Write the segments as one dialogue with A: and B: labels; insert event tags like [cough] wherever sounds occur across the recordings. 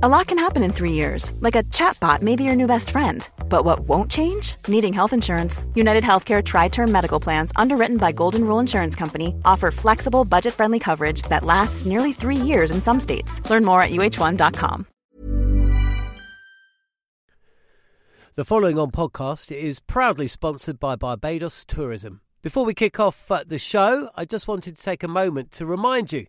A: A lot can happen in three years, like a chatbot may be your new best friend. But what won't change? Needing health insurance. United Healthcare Tri Term Medical Plans, underwritten by Golden Rule Insurance Company, offer flexible, budget friendly coverage that lasts nearly three years in some states. Learn more at uh1.com.
B: The following on podcast is proudly sponsored by Barbados Tourism. Before we kick off uh, the show, I just wanted to take a moment to remind you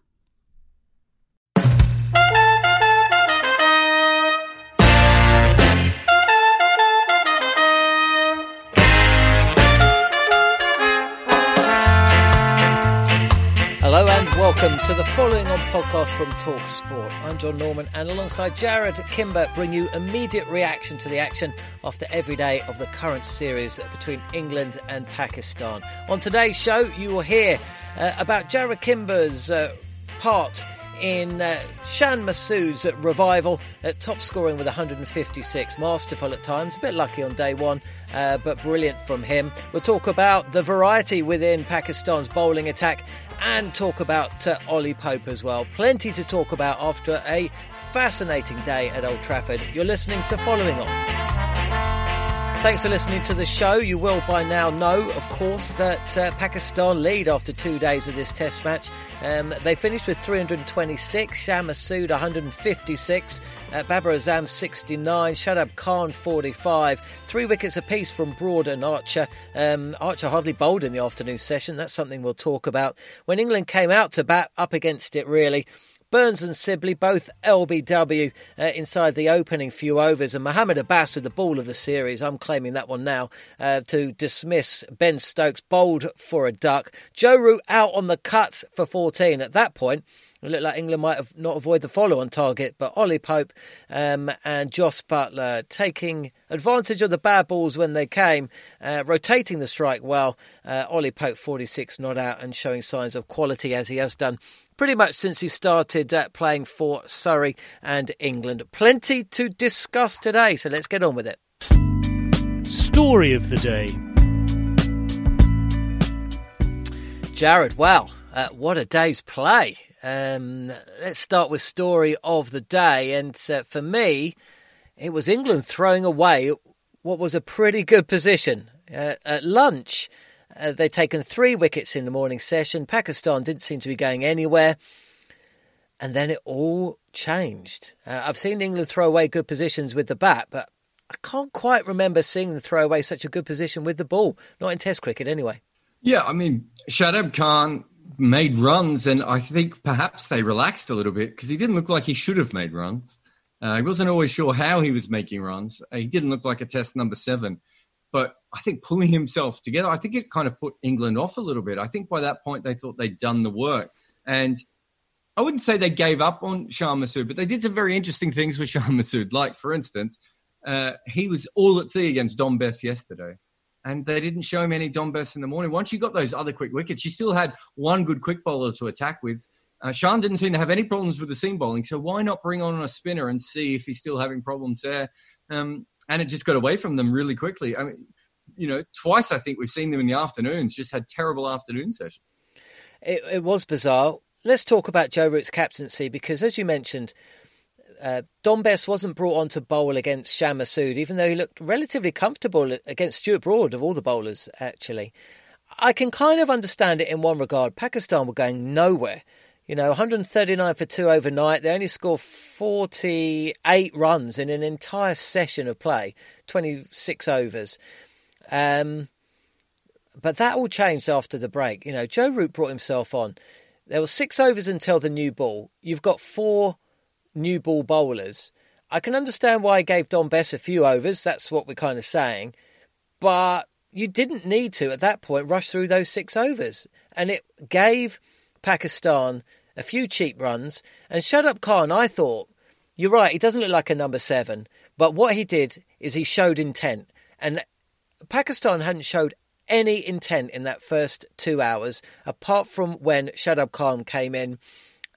B: Hello and welcome to the following on podcast from Talk Sport. I'm John Norman and alongside Jarrod Kimber bring you immediate reaction to the action after every day of the current series between England and Pakistan. On today's show you will hear uh, about Jarrod Kimber's uh, part in uh, Shan Masood's revival, at top scoring with 156. Masterful at times, a bit lucky on day one, uh, but brilliant from him. We'll talk about the variety within Pakistan's bowling attack and talk about uh, Ollie Pope as well. Plenty to talk about after a fascinating day at Old Trafford. You're listening to Following On. Thanks for listening to the show. You will by now know, of course, that uh, Pakistan lead after two days of this test match. Um, they finished with 326, Shan Masood 156, uh, Babar Azam 69, Shadab Khan 45, three wickets apiece from Broad and Archer. Um, Archer hardly bowled in the afternoon session. That's something we'll talk about. When England came out to bat up against it, really, Burns and Sibley both LBW uh, inside the opening few overs, and Mohammad Abbas with the ball of the series. I'm claiming that one now uh, to dismiss Ben Stokes, bowled for a duck. Joe Root out on the cut for 14. At that point, it looked like England might have not avoid the follow on target, but Ollie Pope um, and Jos Buttler taking advantage of the bad balls when they came, uh, rotating the strike well. Uh, Ollie Pope 46 not out and showing signs of quality as he has done pretty much since he started uh, playing for Surrey and England. Plenty to discuss today, so let's get on with it.
C: Story of the day.
B: Jarrod, wow, uh, what a day's play. Um, let's start with story of the day, and uh, for me, it was England throwing away what was a pretty good position uh, at lunch. Uh, they'd taken three wickets in the morning session. Pakistan didn't seem to be going anywhere, and then it all changed. Uh, I've seen England throw away good positions with the bat, but I can't quite remember seeing them throw away such a good position with the ball. Not in Test cricket, anyway.
D: Yeah, I mean, Shadab Khan made runs, and I think perhaps they relaxed a little bit because he didn't look like he should have made runs. Uh, he wasn't always sure how he was making runs. Uh, he didn't look like a test number seven, but I think pulling himself together, I think it kind of put England off a little bit. I think by that point they thought they'd done the work, and I wouldn't say they gave up on Shan Masood, but they did some very interesting things with [laughs] Shan Masood. Like, for instance, uh, he was all at sea against Dom Bess yesterday and they didn't show him any Dom Bess in the morning. Once you got those other quick wickets, you still had one good quick bowler to attack with. Uh, Shan didn't seem to have any problems with the seam bowling, so why not bring on a spinner and see if he's still having problems there? Um, and it just got away from them really quickly. I mean, you know, twice I think we've seen them in the afternoons, just had terrible afternoon sessions.
B: It, it was bizarre. Let's talk about Joe Root's captaincy because, as you mentioned, uh, Dom Bess wasn't brought on to bowl against Shan Masood, even though he looked relatively comfortable against Stuart Broad of all the bowlers, actually. I can kind of understand it in one regard. Pakistan were going nowhere. You know, 139 for two overnight. They only scored 48 runs in an entire session of play, 26 overs. Um, but that all changed after the break. You know, Joe Root brought himself on There were six overs until the new ball. You've got four new ball bowlers. I can understand why he gave Dom Bess a few overs. That's what we're kind of saying. But you didn't need to, at that point, rush through those six overs. And it gave Pakistan a few cheap runs. And Shadab Khan, I thought, you're right, he doesn't look like a number seven. But what he did is he showed intent. And Pakistan hadn't showed any intent in that first two hours, apart from when Shadab Khan came in.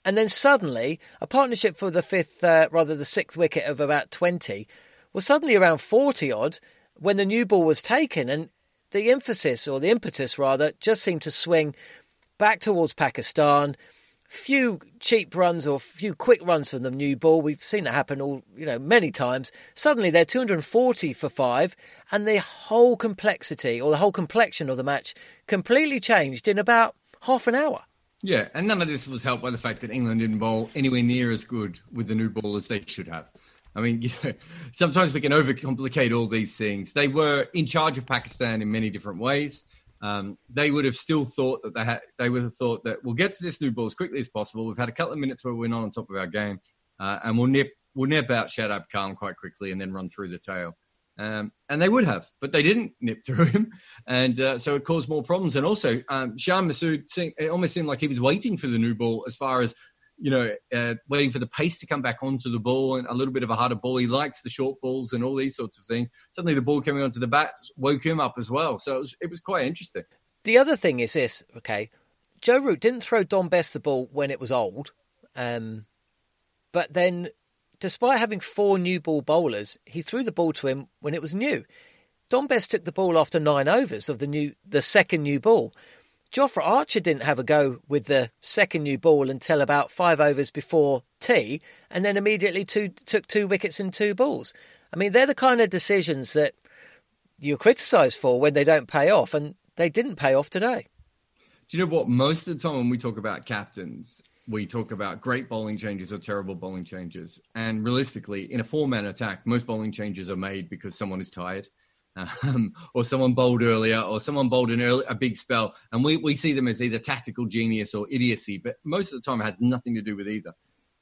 B: And then suddenly, a partnership for the fifth, uh, rather the sixth wicket of about 20 was suddenly around 40 odd when the new ball was taken. And the emphasis, or the impetus rather, just seemed to swing back towards Pakistan few cheap runs or few quick runs from the new ball. We've seen that happen all, you know, many times. Suddenly they're 240 for five, and the whole complexity or the whole complexion of the match completely changed in about half an hour.
D: Yeah, and none of this was helped by the fact that England didn't bowl anywhere near as good with the new ball as they should have. I mean, [laughs] you know, sometimes we can overcomplicate all these things. They were in charge of Pakistan in many different ways um, they would have still thought that they had, they would have thought that we'll get to this new ball as quickly as possible. We've had a couple of minutes where we're not on top of our game, uh, and we'll nip we'll nip out Shadab Khan quite quickly and then run through the tail. Um, and they would have, but they didn't nip through [laughs] him, and uh, so it caused more problems. And also, um, Masood, it almost seemed like he was waiting for the new ball as far as you know, uh, waiting for the pace to come back onto the ball and a little bit of a harder ball. He likes the short balls and all these sorts of things. Suddenly, the ball coming onto the bat woke him up as well. So it was, it was quite interesting.
B: The other thing is this, okay? Joe Root didn't throw Dom Bess the ball when it was old, um, but then, despite having four new ball bowlers, he threw the ball to him when it was new. Dom Bess took the ball after nine overs of the new, the second new ball. Jofra Archer didn't have a go with the second new ball until about five overs before tea, and then immediately two, took two wickets and two balls. I mean, they're the kind of decisions that you're criticised for when they don't pay off, and they didn't pay off today.
D: Do you know what? Most of the time when we talk about captains, we talk about great bowling changes or terrible bowling changes. And realistically, in a four man attack, most bowling changes are made because someone is tired [laughs] um, or someone bowled earlier, or someone bowled an early, a big spell, and we, we see them as either tactical genius or idiocy, but most of the time it has nothing to do with either.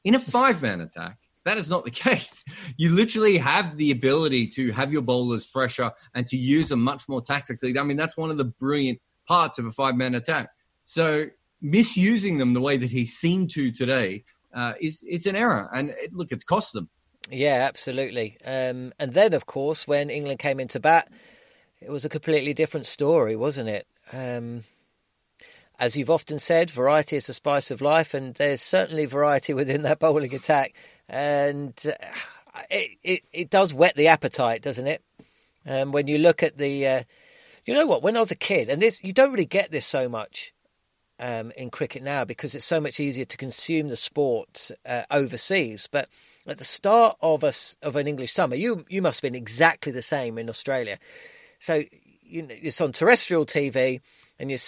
D: In a five man attack, that is not the [laughs] case. You literally have the ability to have your bowlers fresher and to use them much more tactically. I mean, that's one of the brilliant parts of a five man attack. So misusing them the way that he seemed to today uh, is is an error, and it, look, it's cost them.
B: Yeah, absolutely. Um, and then, of course, when England came into bat, it was a completely different story, wasn't it? Um, as you've often said, variety is the spice of life, and there's certainly variety within that bowling attack. And uh, it, it, it does whet the appetite, doesn't it? Um, when you look at the, uh, you know what? When I was a kid, and this you don't really get this so much um, in cricket now because it's so much easier to consume the sport uh, overseas. But at the start of a, of an English summer, you you must have been exactly the same in Australia. So you know, it's on terrestrial TV, and you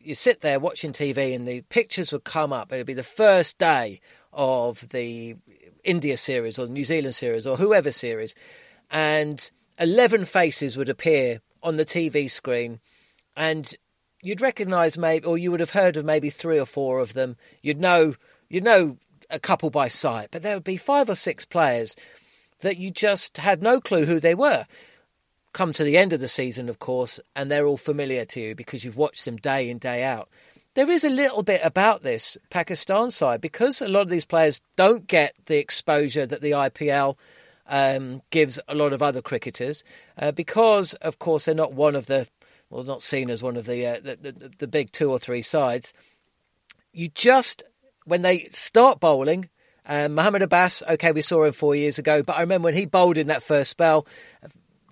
B: you sit there watching TV, and the pictures would come up. It'd be the first day of the India series or New Zealand series or whoever series, and eleven faces would appear on the TV screen, and you'd recognise maybe, or you would have heard of maybe three or four of them. You'd know, you'd know a couple by sight, but there would be five or six players that you just had no clue who they were. Come to the end of the season, of course, and they're all familiar to you because you've watched them day in, day out. There is a little bit about this Pakistan side because a lot of these players don't get the exposure that the IPL um, gives a lot of other cricketers uh, because, of course, they're not one of the well, not seen as one of the, uh, the, the, the big two or three sides. You just when they start bowling, um, Mohammad Abbas, okay, we saw him four years ago, but I remember when he bowled in that first spell,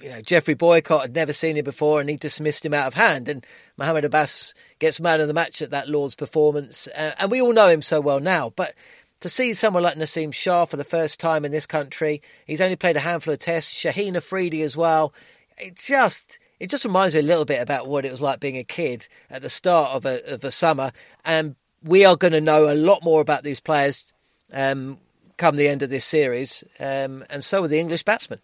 B: you know, Geoffrey Boycott had never seen him before and he dismissed him out of hand. And Mohammad Abbas gets man of the match at that Lord's performance. Uh, and we all know him so well now. But to see someone like Naseem Shah for the first time in this country, he's only played a handful of tests, Shaheen Afridi as well. It just it just reminds me a little bit about what it was like being a kid at the start of a, of a summer. And we are going to know a lot more about these players um, come the end of this series, um, and so are the English batsmen.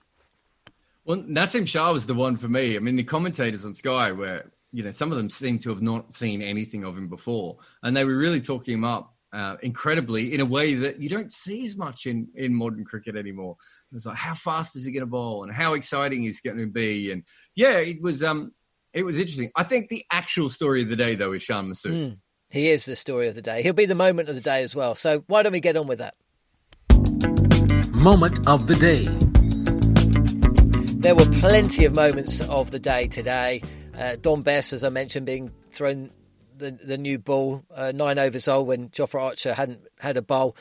D: Well, Naseem Shah was the one for me. I mean, the commentators on Sky were, you know, some of them seemed to have not seen anything of him before, and they were really talking him up uh, incredibly in a way that you don't see as much in, in modern cricket anymore. It was like, how fast is he going to bowl, and how exciting he's going to be, and yeah, it was um, it was interesting. I think the actual story of the day though is Shan Masood. Mm,
B: he is the story of the day. He'll be the moment of the day as well. So why don't we get on with that?
E: Moment of the day.
B: There were plenty of moments of the day today. Uh, Dom Bess, as I mentioned, being thrown the the new ball, uh, nine overs old when Jofra Archer hadn't had a bowl.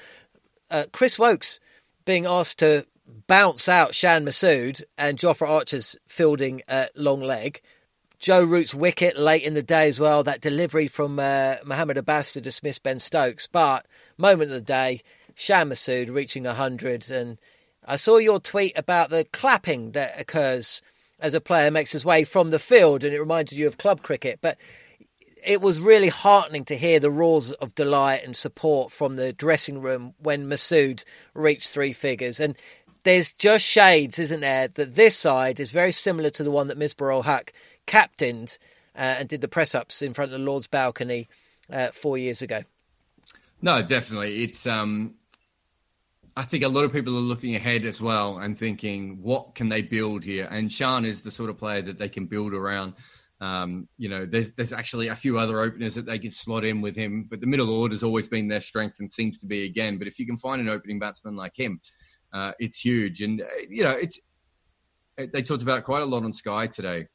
B: Uh, Chris Woakes being asked to bounce out Shan Masood and Jofra Archer's fielding at long leg. Joe Root's wicket late in the day as well. That delivery from uh, Mohammad Abbas to dismiss Ben Stokes. But moment of the day, Shan Masood reaching 100 and I saw your tweet about the clapping that occurs as a player makes his way from the field, and it reminded you of club cricket. But it was really heartening to hear the roars of delight and support from the dressing room when Masood reached three figures. And there's just shades, isn't there, that this side is very similar to the one that Misbah Haq captained uh, and did the press ups in front of the Lord's balcony uh, four years ago.
D: No, definitely. It's um, I think a lot of people are looking ahead as well and thinking, what can they build here? And Shan is the sort of player that they can build around. Um, you know, there's there's actually a few other openers that they can slot in with him, but the middle order has always been their strength and seems to be again. But if you can find an opening batsman like him, uh, it's huge. And uh, you know, it's they talked about quite a lot on Sky today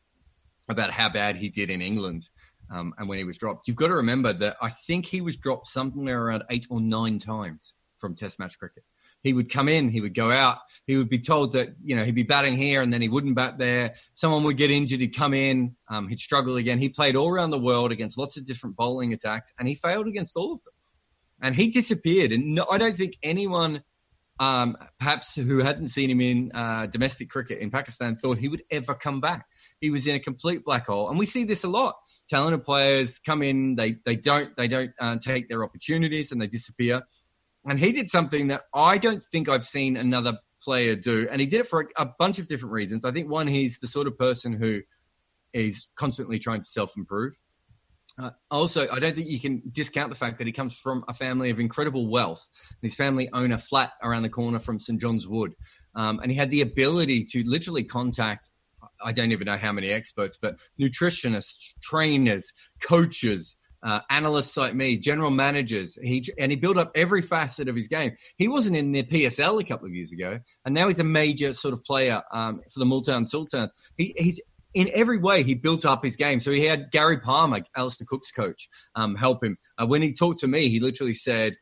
D: about how bad he did in England. Um, and when he was dropped, you've got to remember that I think he was dropped somewhere around eight or nine times from Test match cricket he would come in, he would go out, he would be told that you know he'd be batting here and then he wouldn't bat there. Someone would get injured, he'd come in, um, he'd struggle again. He played all around the world against lots of different bowling attacks, and he failed against all of them. And he disappeared. And no, I don't think anyone, um, perhaps who hadn't seen him in uh, domestic cricket in Pakistan, thought he would ever come back. He was in a complete black hole, and we see this a lot. Talented players come in, they they don't they don't uh, take their opportunities, and they disappear and he did something that I don't think I've seen another player do. And he did it for a, a bunch of different reasons. I think one, he's the sort of person who is constantly trying to self improve. Uh, also, I don't think you can discount the fact that he comes from a family of incredible wealth. His family own a flat around the corner from St John's Wood. Um, and he had the ability to literally contact, I don't even know how many experts, but nutritionists, trainers, coaches, uh, analysts like me, general managers. He and he built up every facet of his game. He wasn't in the PSL a couple of years ago, and now he's a major sort of player um, for the Multan Sultans. He, he's in every way he built up his game. So he had Gary Palmer, Alastair Cook's coach, um, help him. Uh, when he talked to me, he literally said,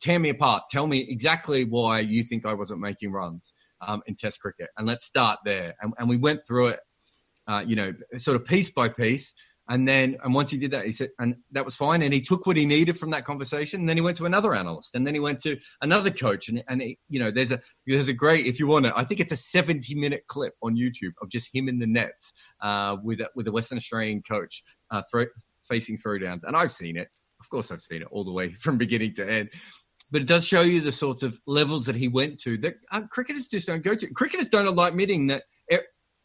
D: "Tear me apart. Tell me exactly why you think I wasn't making runs um, in Test cricket, and let's start there." And, and we went through it, uh, you know, sort of piece by piece. And then, and once he did that, he said, and that was fine. And he took what he needed from that conversation. And then he went to another analyst, and then he went to another coach. And and he, you know, there's a there's a great if you want it. I think it's a 70 minute clip on YouTube of just him in the nets uh, with a, with a Western Australian coach uh, throw, facing throwdowns. And I've seen it. Of course, I've seen it all the way [laughs] from beginning to end. But it does show you the sorts of levels that he went to that uh, cricketers just don't go to. Cricketers don't like admitting that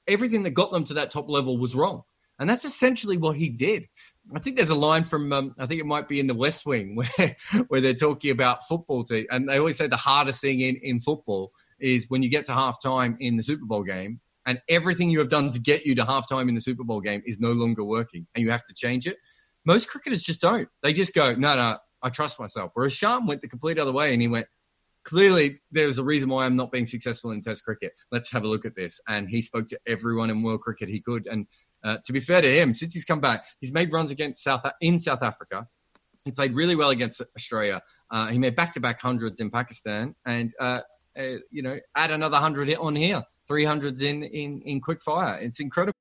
D: everything that got them to that top level was wrong and that's essentially what he did. I think there's a line from um, I think it might be in the West Wing [laughs] where where they're talking about football team, and they always say the hardest thing in in football is when you get to halftime in the Super Bowl game, and everything you have done to get you to halftime in the Super Bowl game is no longer working, and you have to change it. Most cricketers just don't. They just go, no, no, I trust myself. Whereas Shan went the complete other way, and he went, clearly there's a reason why I'm not being successful in Test cricket. Let's have a look at this. And he spoke to everyone in world cricket he could, and uh, to be fair to him, since he's come back, he's made runs against South in South Africa. He played really well against Australia. Uh, he made back-to-back hundreds in Pakistan, and uh, uh you know, add another hundred on here, three hundreds in in in quick fire. It's incredible.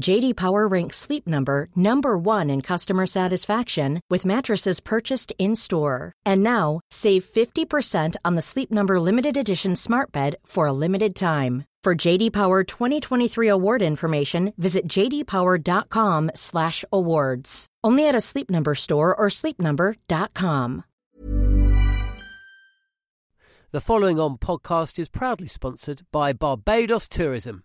E: JD Power ranks Sleep Number number 1 in customer satisfaction with mattresses purchased in-store. And now, save 50% on the Sleep Number limited edition Smart Bed for a limited time. For JD Power 2023 award information, visit jdpower.com/awards. Only at a Sleep Number store or sleepnumber.com.
B: The following on podcast is proudly sponsored by Barbados Tourism.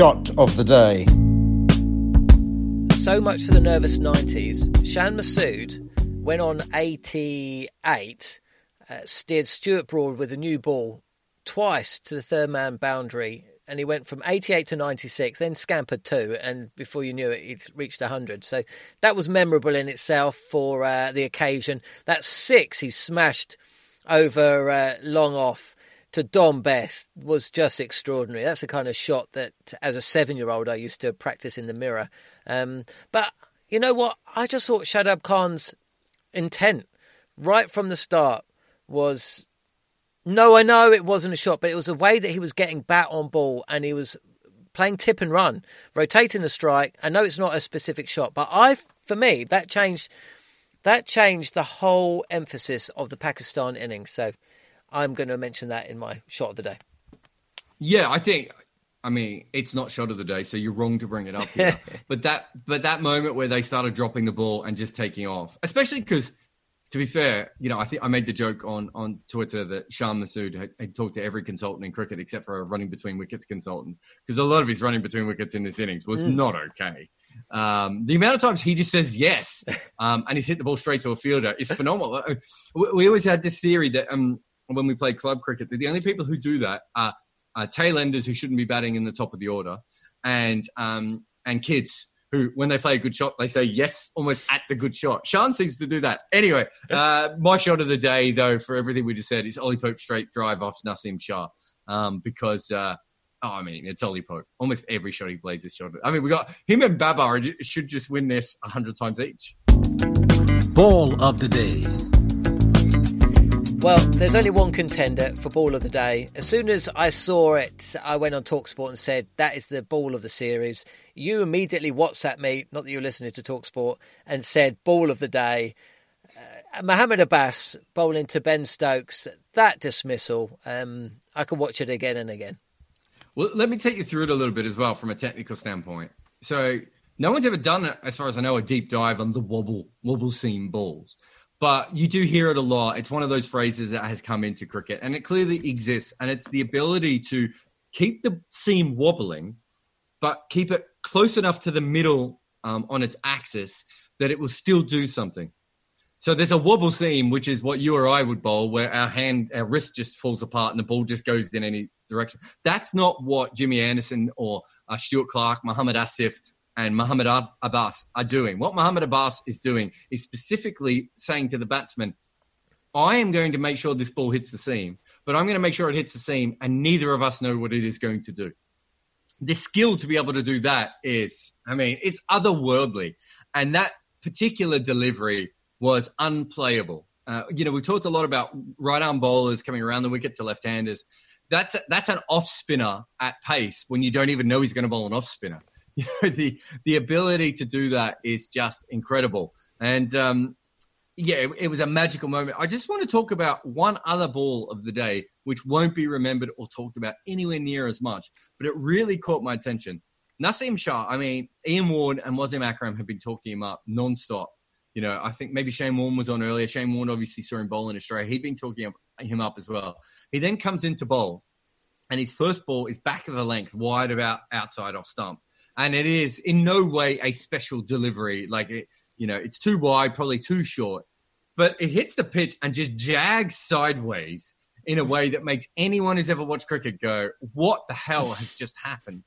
F: Shot of the day.
B: So much for the nervous 90s. Shan Masood went on 88, uh, steered Stuart Broad with a new ball twice to the third man boundary. And he went from 88 to 96, then scampered two, and before you knew it, he'd reached 100. So that was memorable in itself for uh, the occasion. That six he smashed over uh, long off to Dom Bess was just extraordinary. That's the kind of shot that, as a seven year old, I used to practice in the mirror. Um, but you know what? I just thought Shadab Khan's intent right from the start was no, I know it wasn't a shot, but it was the way that he was getting bat on ball and he was playing tip and run, rotating the strike. I know it's not a specific shot, but I, for me, that changed that changed the whole emphasis of the Pakistan innings. So I'm going to mention that in my shot of the day.
D: Yeah, I think. I mean, it's not shot of the day, so you're wrong to bring it up here. [laughs] but that, but that moment where they started dropping the ball and just taking off, especially because to be fair, you know, I think I made the joke on on Twitter that Shan Masood had, had, talked to every consultant in cricket except for a running between wickets consultant because a lot of his running between wickets in this innings was mm. not okay. Um, the amount of times he just says yes [laughs] um, and he's hit the ball straight to a fielder is phenomenal. Uh, we, we always had this theory that um, when we play club cricket, that the only people who do that are, are tail enders who shouldn't be batting in the top of the order and um, and kids who, when they play a good shot, they say yes almost at the good shot. Shan seems to do that. Anyway, uh, my shot of the day, though, for everything we just said, is Ollie Pope straight drive off Naseem Shah um, because. Uh, oh, I mean, it's Ollie Pope. Almost every shot he plays is shot. I mean, we got him and Babar should just win this 100 times each.
F: Ball of the day.
B: Well, there's only one contender for ball of the day. As soon as I saw it, I went on Talksport and said that is the ball of the series. You immediately WhatsApp me, not that you're listening to Talksport, and said ball of the day. Uh, Mohamed Abbas bowling to Ben Stokes. That dismissal, um, I can watch it again and again.
D: Well, let me take you through it a little bit as well from a technical standpoint. So, no one's ever done, as far as I know, a deep dive on the wobble wobble seam balls but you do hear it a lot. It's one of those phrases that has come into cricket, and it clearly exists. And it's the ability to keep the seam wobbling, but keep it close enough to the middle um, on its axis that it will still do something. So there's a wobble seam, which is what you or I would bowl, where our hand, our wrist just falls apart and the ball just goes in any direction. That's not what Jimmy Anderson or uh, Stuart Clark, Muhammad Asif, and Muhammad Abbas are doing. What Muhammad Abbas is doing is specifically saying to the batsman, I am going to make sure this ball hits the seam, but I'm going to make sure it hits the seam, and neither of us know what it is going to do. The skill to be able to do that is, I mean, it's otherworldly. And that particular delivery was unplayable. Uh, you know, we talked a lot about right arm bowlers coming around the wicket to left handers. that's that's an off spinner at pace when you don't even know he's going to bowl an off spinner. [laughs] You know, the the ability to do that is just incredible. And um, yeah, it, was a magical moment. I just want to talk about one other ball of the day, which won't be remembered or talked about anywhere near as much, but it really caught my attention. Naseem Shah, I mean, Ian Ward and Wasim Akram have been talking him up nonstop. You know, I think maybe Shane Warne was on earlier. Shane Warne obviously saw him bowl in Australia. He'd been talking him up as well. He then comes into bowl, and his first ball is back of the length, wide about outside off stump. And it is in no way a special delivery. Like, it, you know, it's too wide, probably too short but it hits the pitch and just jags sideways in a way that makes anyone who's ever watched cricket go, "What the hell [laughs] has just happened?"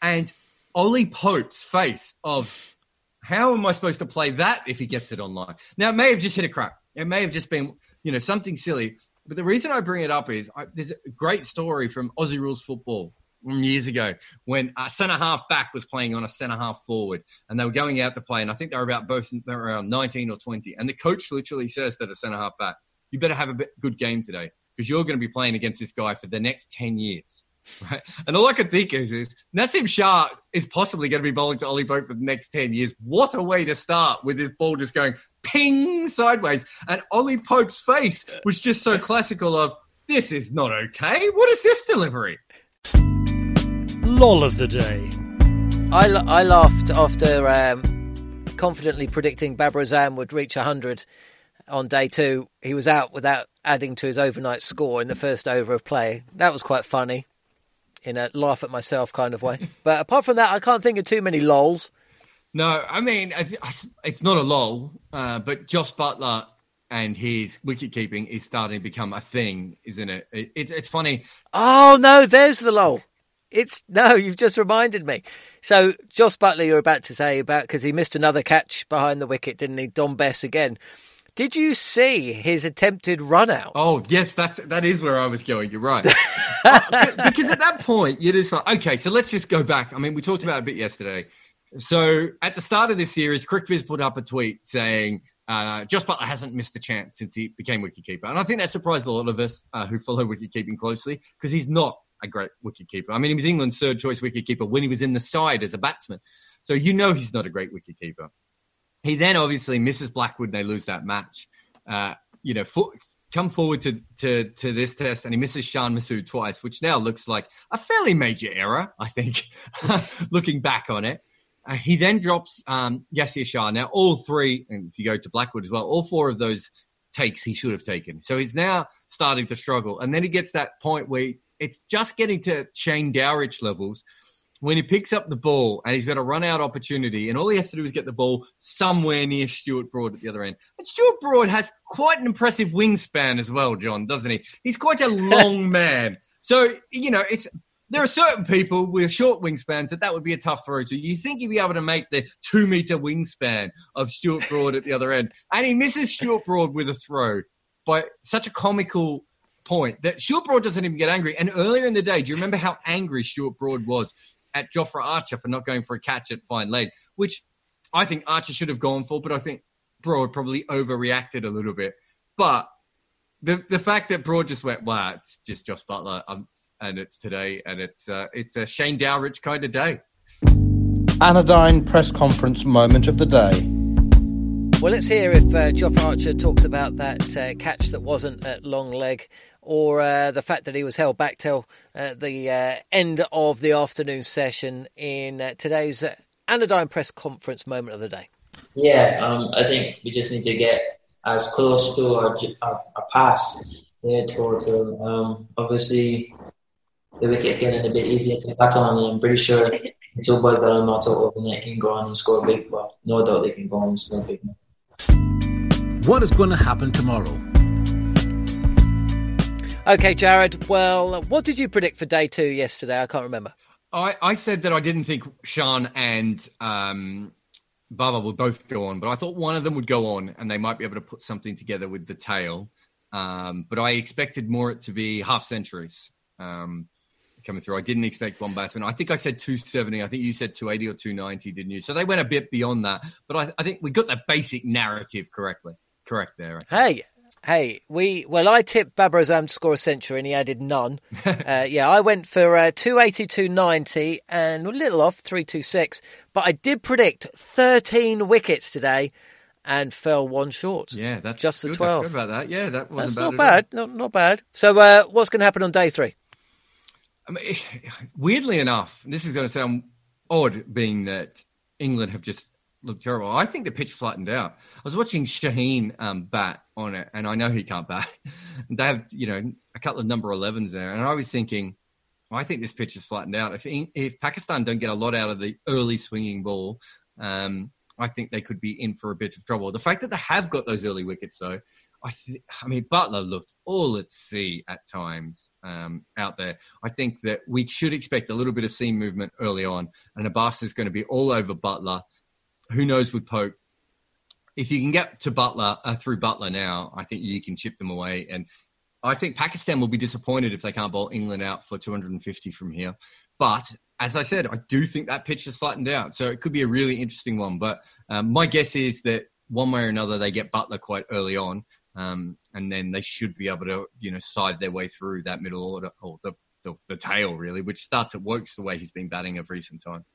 D: And Ollie Pope's face of how am I supposed to play that if he gets it online? Now it may have just hit a crack. It may have just been you know something silly. But the reason I bring it up is I, there's a great story from Aussie Rules Football years ago when a centre half back was playing on a centre half forward and they were going out to play. And I think they were about both they were around 19 or 20. And the coach literally says to the centre half back, You better have a good game today because you're going to be playing against this guy for the next 10 years. [laughs] Right. And all I could think is, is Naseem Shah is possibly going to be bowling to Ollie Pope for the next 10 years. What a way to start with this ball just going ping sideways. And Ollie Pope's face was just so classical of, this is not okay. What is this delivery?
C: Lol of the day.
B: I, I laughed after um, confidently predicting Babar Azam would reach 100 on day two. He was out without adding to his overnight score in the first over of play. That was quite funny in a laugh at myself kind of way. [laughs] But apart from that, I can't think of too many lols.
D: No, I mean, it's not a lol, uh, but Jos Buttler and his wicket keeping is starting to become a thing, isn't it? it, it it's funny.
B: Oh, no, there's the lol. It's no, you've just reminded me. So, Jos Buttler, you're about to say about because he missed another catch behind the wicket, didn't he? Dom Bess again. Did you see his attempted run out?
D: Oh yes, that's that is where I was going. You're right. [laughs] because at that point, you're just like, okay, so let's just go back. I mean, we talked about it a bit yesterday. So at the start of this series, CricViz put up a tweet saying uh, Jos Buttler hasn't missed a chance since he became wicketkeeper, and I think that surprised a lot of us uh, who follow wicketkeeping closely because he's not a great wicketkeeper. I mean, he was England's third choice wicketkeeper when he was in the side as a batsman. So you know he's not a great wicketkeeper. He then obviously misses Blackwood and they lose that match. Uh, you know, for, come forward to, to, to this test and he misses Shan Masood twice, which now looks like a fairly major error, I think, [laughs] looking back on it. Uh, he then drops um, Yasir Shah. Now, all three, and if you go to Blackwood as well, all four of those takes he should have taken. So he's now starting to struggle. And then he gets that point where it's just getting to Shane Dowrich levels when he picks up the ball and he's got a run out opportunity, and all he has to do is get the ball somewhere near Stuart Broad at the other end. And Stuart Broad has quite an impressive wingspan as well, John, doesn't he? He's quite a [laughs] long man. So, you know, it's there are certain people with short wingspans that that would be a tough throw to. You think he'd be able to make the two meter wingspan of Stuart Broad at the other end, and he misses Stuart Broad with a throw by such a comical point that Stuart Broad doesn't even get angry. And earlier in the day, do you remember how angry Stuart Broad was at Jofra Archer for not going for a catch at fine leg, which I think Archer should have gone for, but I think Broad probably overreacted a little bit. But the the fact that Broad just went, wow, it's just Jos Buttler, um, and it's today, and it's uh, it's a Shane Dowrich kind of day.
F: Anodyne press conference moment of the day.
B: Well, let's hear if uh, Jofra Archer talks about that uh, catch that wasn't at long leg or uh, the fact that he was held back till uh, the uh, end of the afternoon session in uh, today's uh, Anodyne press conference moment of the day.
G: Yeah, um, I think we just need to get as close to our, our, our pass there total. Um, obviously, the wicket's getting a bit easier to bat on, and I'm pretty sure the two boys that are not out overnight can go on and score big. but no doubt they can go on and score big.
F: What is going to happen tomorrow?
B: Okay, Jarrod. Well, what did you predict for day two yesterday? I can't remember.
D: I, I said that I didn't think Sean and um, Babar would both go on, but I thought one of them would go on and they might be able to put something together with the tail. Um, but I expected more it to be half centuries um, coming through. I didn't expect one batsman. I think I said 270. I think you said 280 or 290, didn't you? So they went a bit beyond that. But I, I think we got the basic narrative correctly. Correct there.
B: Hey, Hey, we well, I tipped Babar Azam to score a century, and he added none. [laughs] uh, yeah, I went for uh, two eighty two ninety and a little off three two six, but I did predict thirteen wickets today, and fell one short.
D: Yeah, that's
B: just the
D: good.
B: twelve.
D: about that. Yeah, that wasn't
B: that's
D: bad
B: not bad. Not not bad. So, uh, what's going to happen on day three?
D: I mean, [laughs] weirdly enough, this is going to sound odd, being that England have just looked terrible. I think the pitch flattened out. I was watching Shaheen um, bat on it, and I know he can't bat. [laughs] they have, you know, a couple of number 11s there, and I was thinking, I think this pitch is flattened out. If if Pakistan don't get a lot out of the early swinging ball, um, I think they could be in for a bit of trouble. The fact that they have got those early wickets, though, I, th- I mean, Buttler looked all at sea at times um, out there. I think that we should expect a little bit of seam movement early on, and Abbas is going to be all over Buttler. who knows with Pope? If you can get to Buttler uh, through Buttler now, I think you can chip them away. And I think Pakistan will be disappointed if they can't bowl England out for 250 from here. But as I said, I do think that pitch is flattened out. So it could be a really interesting one. But um, my guess is that one way or another, they get Buttler quite early on. Um, and then they should be able to, you know, side their way through that middle order or the, the, the tail, really, which starts at Woakes the way he's been batting of recent times.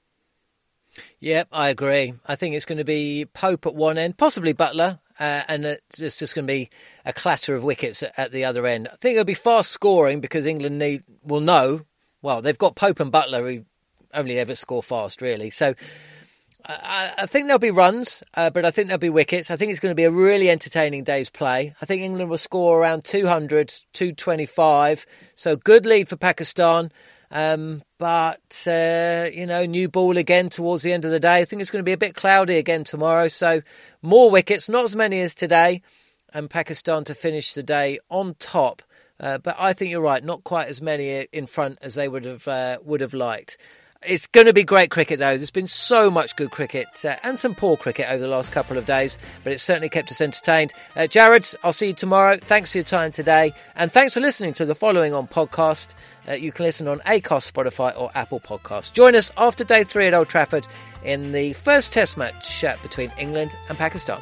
B: Yep, I agree. I think it's going to be Pope at one end, possibly Buttler, uh, and it's just going to be a clatter of wickets at the other end. I think it'll be fast scoring because England need will know. Well, they've got Pope and Buttler who only ever score fast, really. So I, I think there'll be runs, uh, but I think there'll be wickets. I think it's going to be a really entertaining day's play. I think England will score around 200, 225. So good lead for Pakistan. Um, but, uh, you know, new ball again towards the end of the day. I think it's going to be a bit cloudy again tomorrow. So more wickets, not as many as today, and Pakistan to finish the day on top. Uh, but I think you're right, not quite as many in front as they would have uh, would have liked. It's going to be great cricket, though. There's been so much good cricket uh, and some poor cricket over the last couple of days, but it's certainly kept us entertained. Uh, Jarrod, I'll see you tomorrow. Thanks for your time today, and thanks for listening to the following on podcast. Uh, you can listen on Acast, Spotify, or Apple Podcasts. Join us after day three at Old Trafford in the first Test match uh, between England and Pakistan.